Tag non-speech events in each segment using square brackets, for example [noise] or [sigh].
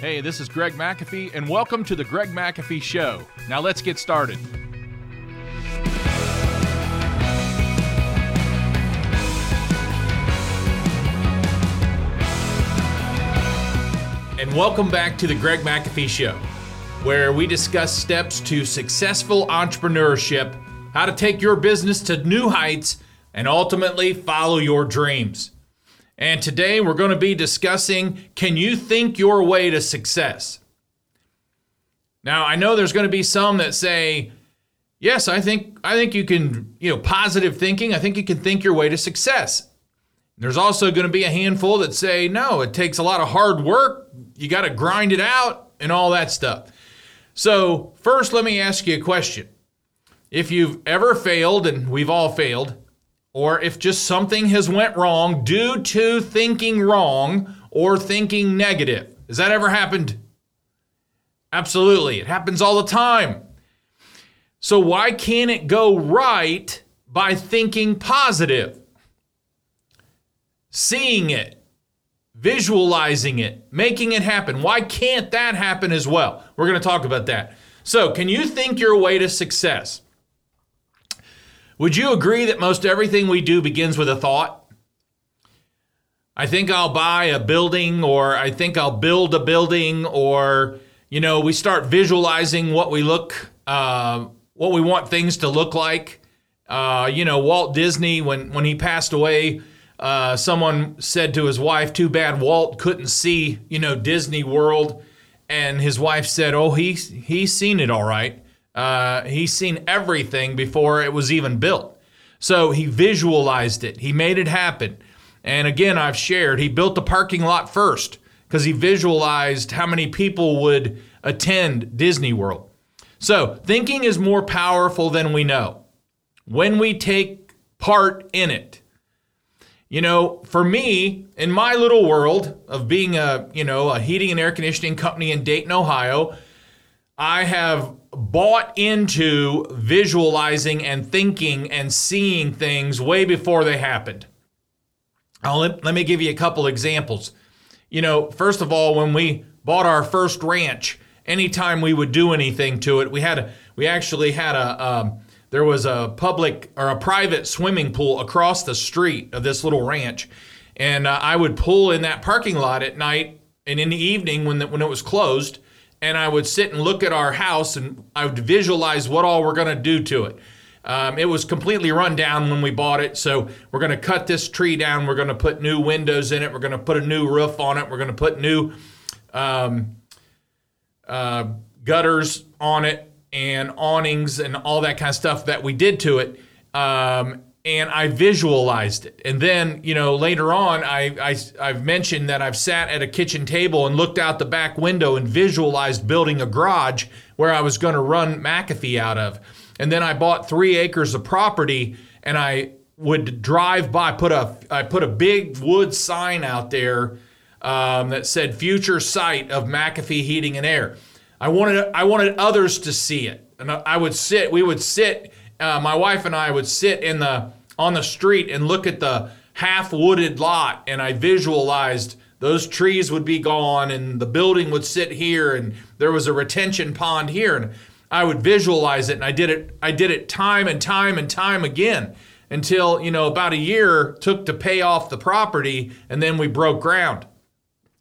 Hey, this is Greg McAfee, and welcome to the Greg McAfee Show. Now let's get started. And welcome back to the Greg McAfee Show, where we discuss steps to successful entrepreneurship, how to take your business to new heights, and ultimately follow your dreams. And today we're going to be discussing can you think your way to success? Now, I know there's going to be some that say, "Yes, I think I think you can, you know, positive thinking, I think you can think your way to success." There's also going to be a handful that say, "No, it takes a lot of hard work. You got to grind it out and all that stuff." So, first let me ask you a question. If you've ever failed and we've all failed, or if just something has went wrong due to thinking wrong or thinking negative. Has that ever happened? Absolutely. It happens all the time. So why can't it go right by thinking positive? Seeing it, visualizing it, making it happen. Why can't that happen as well? We're going to talk about that. So, can you think your way to success? Would you agree that most everything we do begins with a thought? I think I'll buy a building, or I think I'll build a building, or, you know, we start visualizing what we look, uh, what we want things to look like. Uh, you know, Walt Disney, when, when he passed away, uh, someone said to his wife, Too bad Walt couldn't see, you know, Disney World. And his wife said, Oh, he's, he's seen it all right. Uh, he's seen everything before it was even built. So he visualized it, he made it happen. And again, I've shared, he built the parking lot first because he visualized how many people would attend Disney World. So thinking is more powerful than we know when we take part in it. You know, for me, in my little world of being a, you know, a heating and air conditioning company in Dayton, Ohio, I have bought into visualizing and thinking and seeing things way before they happened. I'll, let, me give you a couple examples. You know, first of all, when we bought our first ranch, anytime we would do anything to it, we had a, we actually had a um, there was a public or a private swimming pool across the street of this little ranch, and uh, I would pull in that parking lot at night and in the evening when the, when it was closed and I would sit and look at our house and I would visualize what all we're going to do to it. Um, it was completely run down when we bought it, so we're going to cut this tree down. We're going to put new windows in it. We're going to put a new roof on it. We're going to put new um, uh, gutters on it and awnings and all that kind of stuff that we did to it. Um, and I visualized it. And then, you know, later on, I, I, I've mentioned that I've sat at a kitchen table and looked out the back window and visualized building a garage where I was going to run McAfee out of. And then I bought three acres of property and I would drive by, put a, I put a big wood sign out there um, that said future site of McAfee Heating and Air. I wanted, I wanted others to see it. And I would sit, we would sit, uh, my wife and I would sit in the, on the street and look at the half wooded lot and I visualized those trees would be gone and the building would sit here and there was a retention pond here and I would visualize it and I did it I did it time and time and time again until you know about a year took to pay off the property and then we broke ground.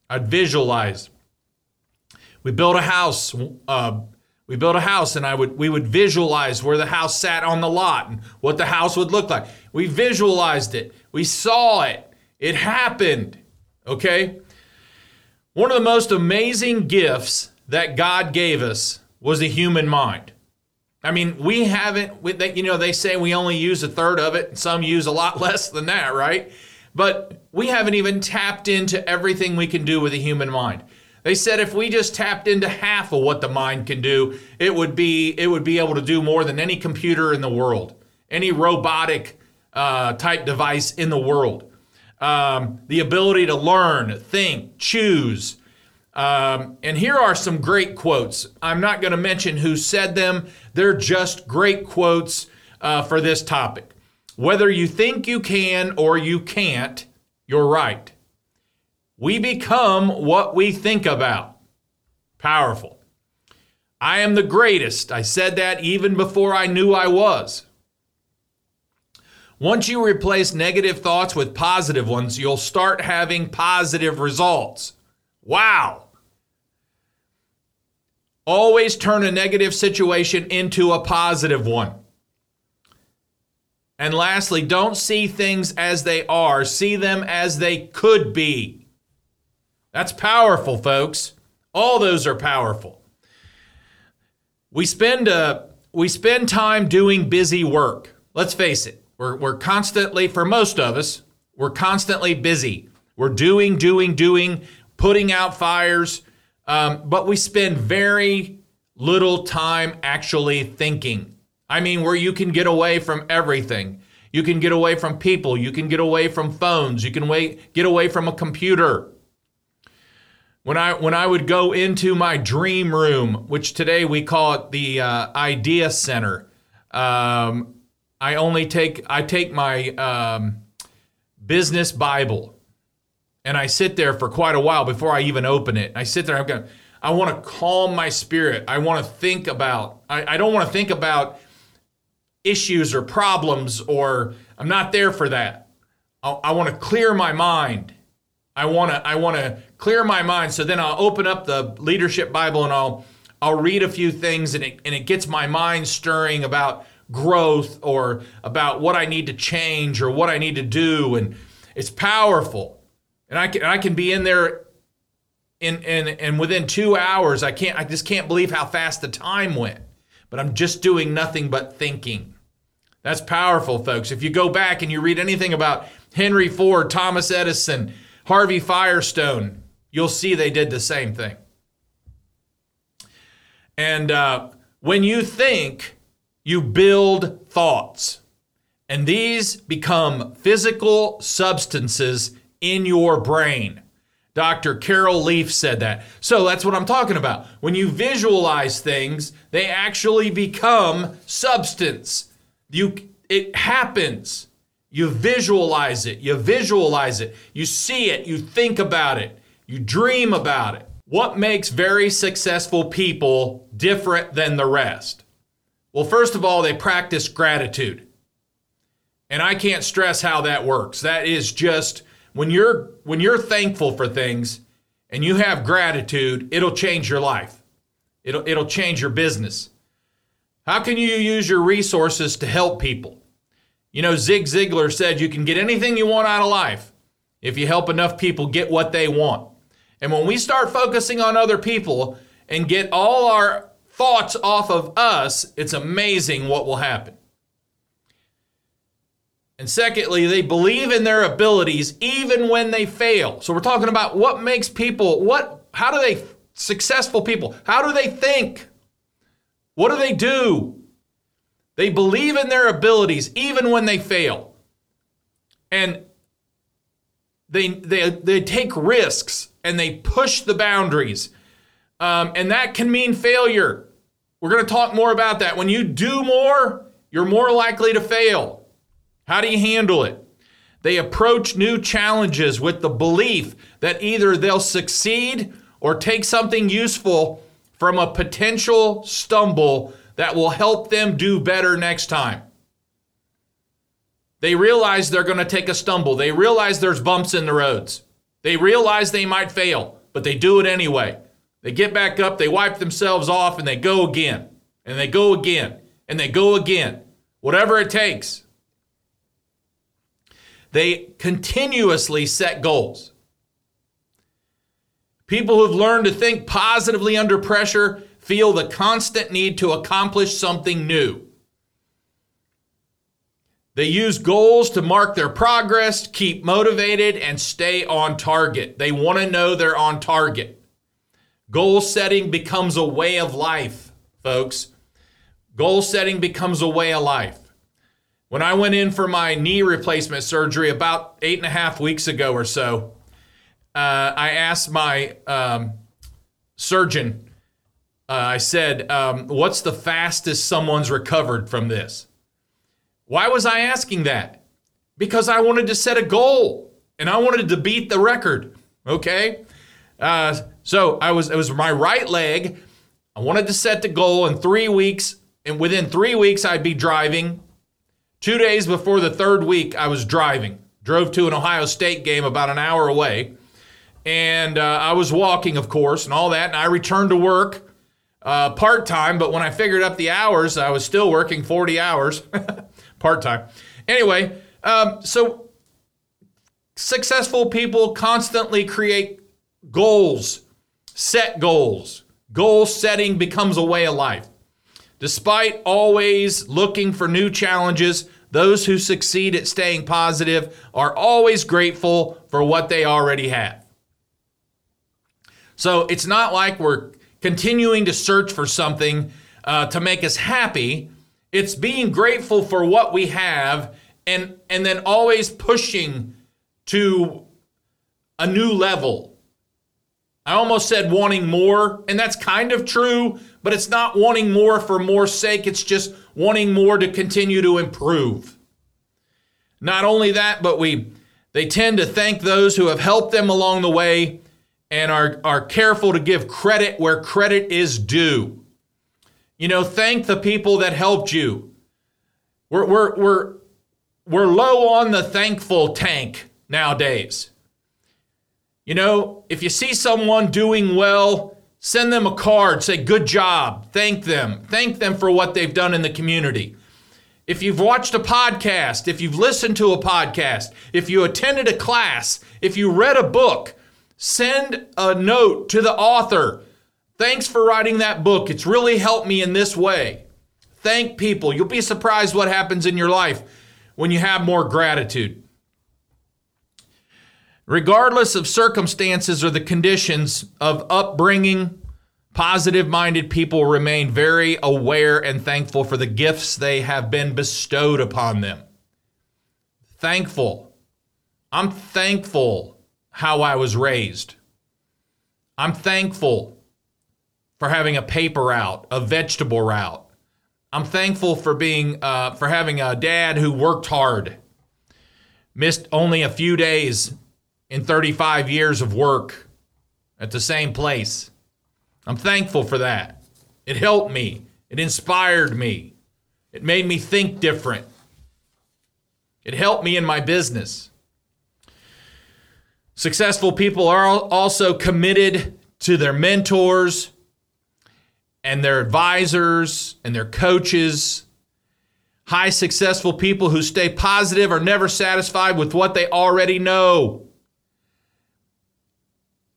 I'd visualize. We built a house uh, we built a house and I would we would visualize where the house sat on the lot and what the house would look like. We visualized it. We saw it. It happened. Okay? One of the most amazing gifts that God gave us was the human mind. I mean, we haven't, you know, they say we only use a third of it, and some use a lot [laughs] less than that, right? But we haven't even tapped into everything we can do with the human mind. They said if we just tapped into half of what the mind can do, it would be it would be able to do more than any computer in the world, any robotic uh, type device in the world. Um, the ability to learn, think, choose. Um, and here are some great quotes. I'm not going to mention who said them. They're just great quotes uh, for this topic. Whether you think you can or you can't, you're right. We become what we think about. Powerful. I am the greatest. I said that even before I knew I was. Once you replace negative thoughts with positive ones, you'll start having positive results. Wow. Always turn a negative situation into a positive one. And lastly, don't see things as they are, see them as they could be. That's powerful, folks. All those are powerful. We spend uh, we spend time doing busy work. Let's face it. We're, we're constantly, for most of us, we're constantly busy. We're doing, doing, doing, putting out fires, um, but we spend very little time actually thinking. I mean, where you can get away from everything. You can get away from people. You can get away from phones. You can wait, get away from a computer. When I when I would go into my dream room, which today we call it the uh, idea center, um, I only take I take my um, business Bible, and I sit there for quite a while before I even open it. I sit there. I'm going. I want to calm my spirit. I want to think about. I, I don't want to think about issues or problems, or I'm not there for that. I, I want to clear my mind. I want to. I want to clear my mind. So then I'll open up the leadership Bible and I'll I'll read a few things, and it and it gets my mind stirring about growth or about what I need to change or what I need to do. And it's powerful. And I can, I can be in there in, in, and within two hours, I can't, I just can't believe how fast the time went. But I'm just doing nothing but thinking. That's powerful, folks. If you go back and you read anything about Henry Ford, Thomas Edison, Harvey Firestone, you'll see they did the same thing. And uh, when you think, you build thoughts. And these become physical substances in your brain. Dr. Carol Leaf said that. So that's what I'm talking about. When you visualize things, they actually become substance. You it happens. You visualize it. You visualize it. You see it. You think about it. You dream about it. What makes very successful people different than the rest? Well, first of all, they practice gratitude. And I can't stress how that works. That is just when you're when you're thankful for things and you have gratitude, it'll change your life. It'll it'll change your business. How can you use your resources to help people? You know, Zig Ziglar said you can get anything you want out of life if you help enough people get what they want. And when we start focusing on other people and get all our thoughts off of us, it's amazing what will happen. And secondly, they believe in their abilities even when they fail. So we're talking about what makes people, what, how do they, successful people, how do they think? What do they do? They believe in their abilities even when they fail. And they, they, they take risks and they push the boundaries. Um, and that can mean failure. We're going to talk more about that. When you do more, you're more likely to fail. How do you handle it? They approach new challenges with the belief that either they'll succeed or take something useful from a potential stumble that will help them do better next time. They realize they're going to take a stumble. They realize there's bumps in the roads. They realize they might fail, but they do it anyway. They get back up, they wipe themselves off, and they go again. And they go again. And they go again. Whatever it takes. They continuously set goals. People who've learned to think positively under pressure feel the constant need to accomplish something new. They use goals to mark their progress, keep motivated, and stay on target. They want to know they're on target. Goal setting becomes a way of life, folks. Goal setting becomes a way of life. When I went in for my knee replacement surgery about eight and a half weeks ago or so, uh, I asked my um, surgeon, uh, I said, um, What's the fastest someone's recovered from this? Why was I asking that? Because I wanted to set a goal and I wanted to beat the record, okay? Uh, so I was it was my right leg. I wanted to set the goal in three weeks, and within three weeks I'd be driving. Two days before the third week, I was driving. Drove to an Ohio State game about an hour away, and uh, I was walking, of course, and all that. And I returned to work uh, part time, but when I figured up the hours, I was still working 40 hours [laughs] part time. Anyway, um, so successful people constantly create goals, set goals. Goal setting becomes a way of life. Despite always looking for new challenges, those who succeed at staying positive are always grateful for what they already have. So it's not like we're continuing to search for something uh, to make us happy. It's being grateful for what we have and, and then always pushing to a new level I almost said wanting more, and that's kind of true, but it's not wanting more for more's sake. It's just wanting more to continue to improve. Not only that, but we they tend to thank those who have helped them along the way and are, are careful to give credit where credit is due. You know, thank the people that helped you. We're, we're, we're, we're low on the thankful tank nowadays. You know, if you see someone doing well, send them a card, say good job, thank them, thank them for what they've done in the community. If you've watched a podcast, if you've listened to a podcast, if you attended a class, if you read a book, send a note to the author. Thanks for writing that book. It's really helped me in this way. Thank people. You'll be surprised what happens in your life when you have more gratitude. Regardless of circumstances or the conditions of upbringing, positive minded people remain very aware and thankful for the gifts they have been bestowed upon them. Thankful. I'm thankful how I was raised. I'm thankful for having a paper route, a vegetable route. I'm thankful for being uh, for having a dad who worked hard, missed only a few days in 35 years of work at the same place. I'm thankful for that. It helped me, it inspired me, it made me think different. It helped me in my business. Successful people are also committed to their mentors and their advisors and their coaches. High successful people who stay positive are never satisfied with what they already know.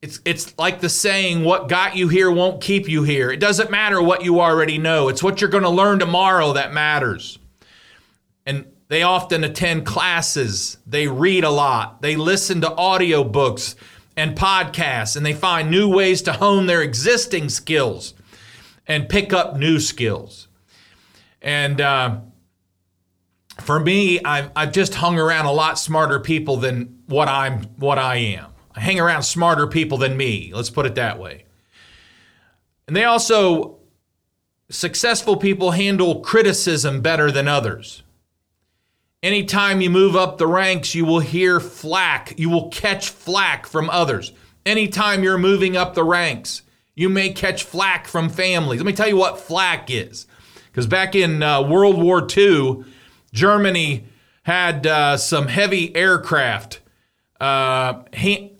It's it's like the saying, what got you here won't keep you here. It doesn't matter what you already know. It's what you're going to learn tomorrow that matters. They often attend classes, they read a lot, they listen to audiobooks and podcasts, and they find new ways to hone their existing skills and pick up new skills. And uh, for me, I've, I've just hung around a lot smarter people than what I'm what I am. I hang around smarter people than me. Let's put it that way. And they also, successful people handle criticism better than others. Anytime you move up the ranks, you will hear flack. You will catch flack from others. Anytime you're moving up the ranks, you may catch flack from families. Let me tell you what flack is. Because back in uh, World War II, Germany had uh, some heavy aircraft uh,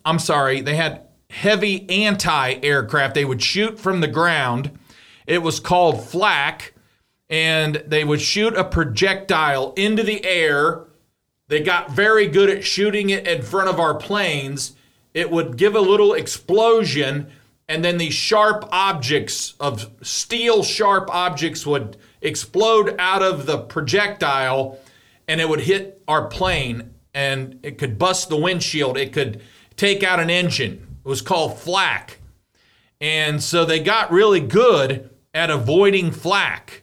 I'm sorry, they had heavy anti aircraft they would shoot from the ground. It was called flak, and they would shoot a projectile into the air. They got very good at shooting it in front of our planes. It would give a little explosion, and then these sharp objects of steel sharp objects would explode out of the projectile and it would hit our plane and it could bust the windshield. It could take out an engine. It was called flak. And so they got really good at avoiding flak.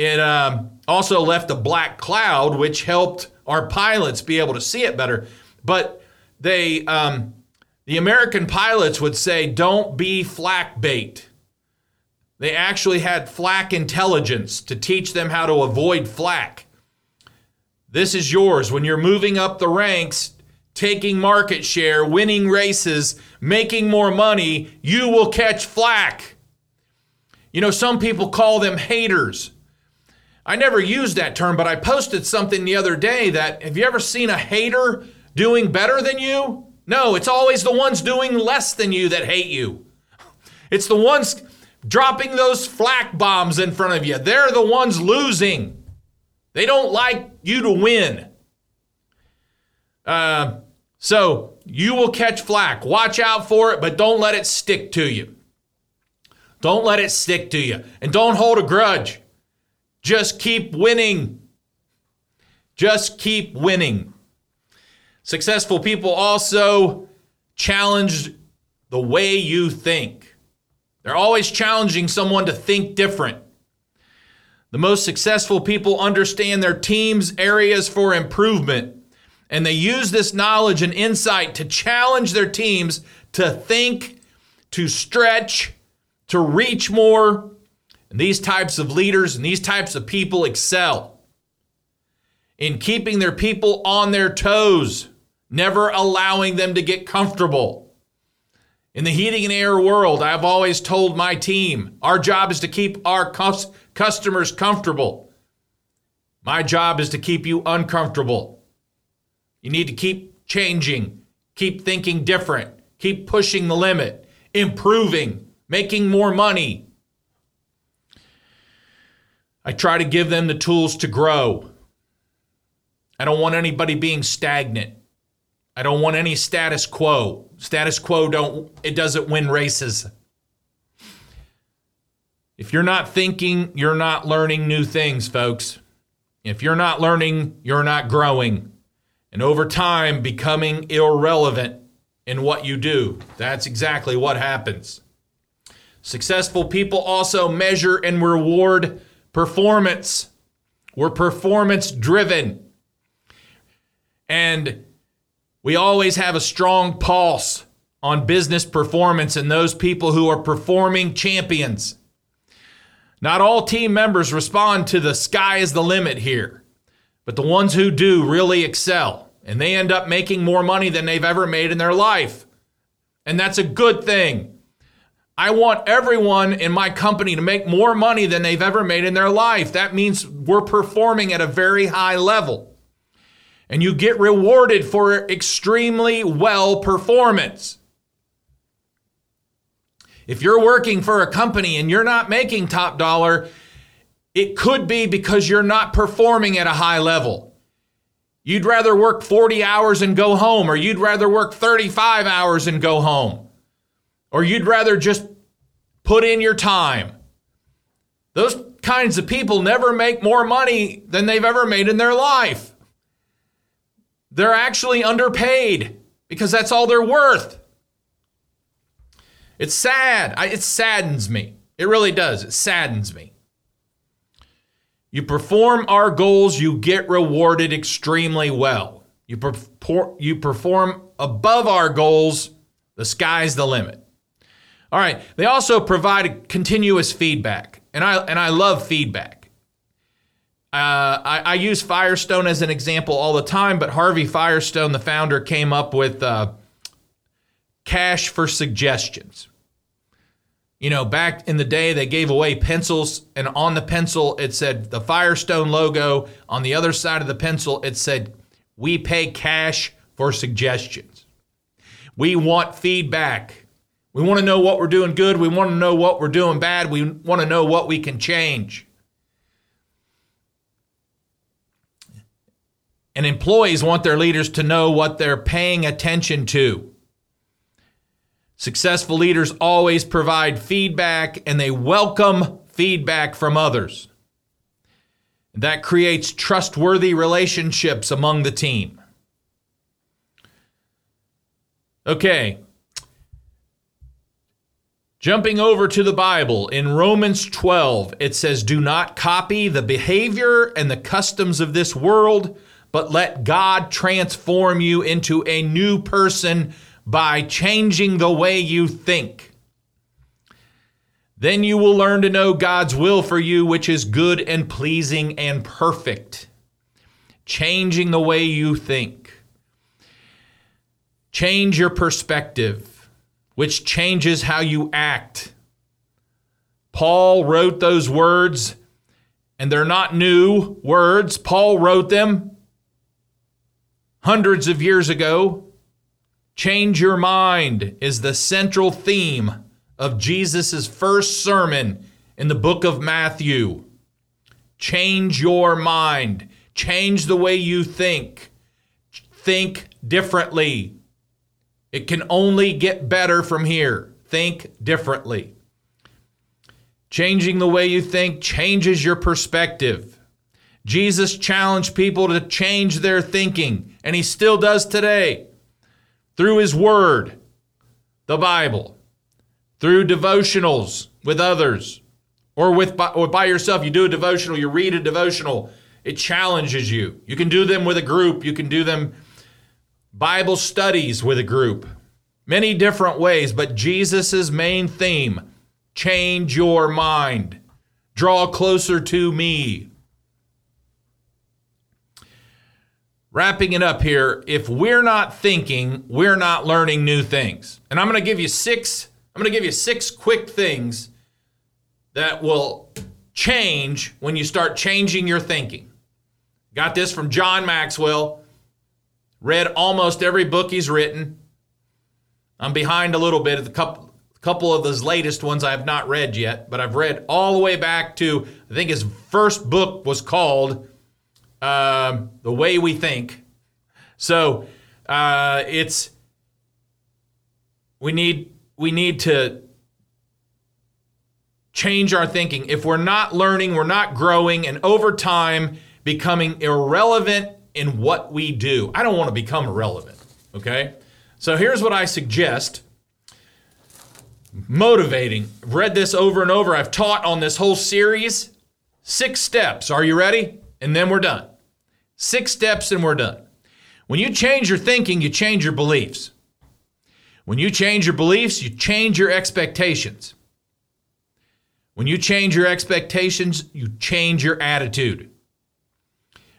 It um, also left a black cloud, which helped our pilots be able to see it better. But they, um, the American pilots would say, don't be flak bait. They actually had flak intelligence to teach them how to avoid flak. This is yours. When you're moving up the ranks, taking market share, winning races, making more money, you will catch flack. You know, some people call them haters. I never used that term, but I posted something the other day that have you ever seen a hater doing better than you? No, it's always the ones doing less than you that hate you. It's the ones dropping those flak bombs in front of you. They're the ones losing. They don't like you to win. Uh, so you will catch flack. Watch out for it, but don't let it stick to you. Don't let it stick to you. And don't hold a grudge. Just keep winning. Just keep winning. Successful people also challenge the way you think. They're always challenging someone to think different. The most successful people understand their team's areas for improvement and they use this knowledge and insight to challenge their teams to think, to stretch, to reach more. And these types of leaders and these types of people excel in keeping their people on their toes, never allowing them to get comfortable. In the heating and air world, I've always told my team our job is to keep our customers comfortable. My job is to keep you uncomfortable. You need to keep changing, keep thinking different, keep pushing the limit, improving, making more money. I try to give them the tools to grow. I don't want anybody being stagnant. I don't want any status quo. Status quo don't it doesn't win races. If you're not thinking, you're not learning new things, folks. If you're not learning, you're not growing and over time becoming irrelevant in what you do. That's exactly what happens. Successful people also measure and reward performance. We're performance driven. And we always have a strong pulse on business performance and those people who are performing champions. Not all team members respond to the sky is the limit here. But the ones who do really excel, and they end up making more money than they've ever made in their life. And that's a good thing. I want everyone in my company to make more money than they've ever made in their life. That means we're performing at a very high level. And you get rewarded for extremely well performance. If you're working for a company and you're not making top dollar, it could be because you're not performing at a high level. You'd rather work 40 hours and go home, or you'd rather work 35 hours and go home, or you'd rather just put in your time. Those kinds of people never make more money than they've ever made in their life. They're actually underpaid because that's all they're worth. It's sad. it saddens me. It really does. It saddens me. You perform our goals, you get rewarded extremely well. You, perform, you perform above our goals, the sky's the limit. All right, they also provide continuous feedback, and I, and I love feedback. Uh, I, I, use Firestone as an example all the time, but Harvey Firestone, the founder, came up with uh, cash for suggestions. You know, back in the day, they gave away pencils, and on the pencil, it said the Firestone logo. On the other side of the pencil, it said, We pay cash for suggestions. We want feedback. We want to know what we're doing good. We want to know what we're doing bad. We want to know what we can change. And employees want their leaders to know what they're paying attention to. Successful leaders always provide feedback and they welcome feedback from others. That creates trustworthy relationships among the team. Okay. Jumping over to the Bible, in Romans 12, it says, Do not copy the behavior and the customs of this world, but let God transform you into a new person by changing the way you think. Then you will learn to know God's will for you, which is good and pleasing and perfect. Changing the way you think. Change your perspective, which changes how you act. Paul wrote those words, and they're not new words. Paul wrote them hundreds of years ago. Change your mind is the central theme of Jesus' first sermon in the book of Matthew. Change your mind, change the way you think, think differently. It can only get better from here. Think differently. Changing the way you think changes your perspective. Jesus challenged people to change their thinking, and he still does today through his word, the Bible, through devotionals with others, or with or by yourself. You do a devotional, you read a devotional, it challenges you. You can do them with a group, you can do them Bible studies with a group. Many different ways, but Jesus' main theme change your mind, draw closer to me. Wrapping it up here, if we're not thinking, we're not learning new things. And I'm going to give you six I'm going to give you six quick things that will change when you start changing your thinking. Got this from John Maxwell. Read almost every book he's written. I'm behind a little bit. Of a couple, couple of those latest ones I have not read yet, but I've read all the way back to, I think his first book was called uh, The Way We Think. So uh, it's, we need, we need to change our thinking. If we're not learning, we're not growing, and over time becoming irrelevant in what we do. I don't want to become irrelevant, okay? So here's what I suggest motivating. I've read this over and over. I've taught on this whole series. Six steps. Are you ready? And then we're done. Six steps and we're done. When you change your thinking, you change your beliefs. When you change your beliefs, you change your expectations. When you change your expectations, you change your attitude.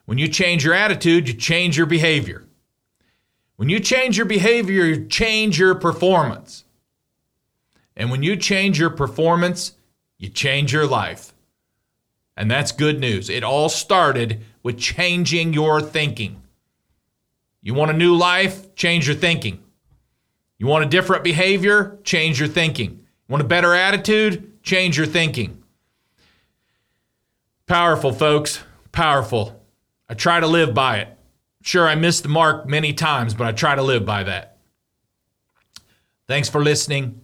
When you change your attitude, you change your behavior. When you change your behavior, you change your performance. And when you change your performance, you change your life. And that's good news. It all started with changing your thinking. You want a new life? Change your thinking. You want a different behavior? Change your thinking. You want a better attitude? Change your thinking. Powerful, folks. Powerful. I try to live by it. Sure, I missed the mark many times, but I try to live by that. Thanks for listening.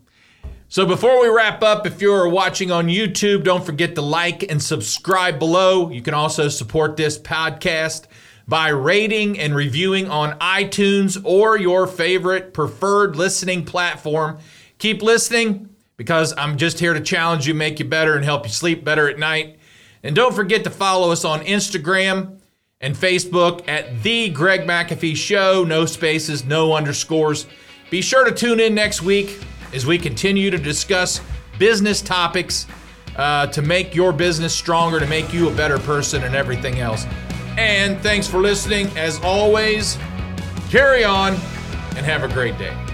So, before we wrap up, if you're watching on YouTube, don't forget to like and subscribe below. You can also support this podcast by rating and reviewing on iTunes or your favorite preferred listening platform. Keep listening because I'm just here to challenge you, make you better, and help you sleep better at night. And don't forget to follow us on Instagram and Facebook at The Greg McAfee Show. No spaces, no underscores. Be sure to tune in next week as we continue to discuss business topics uh, to make your business stronger, to make you a better person, and everything else. And thanks for listening. As always, carry on and have a great day.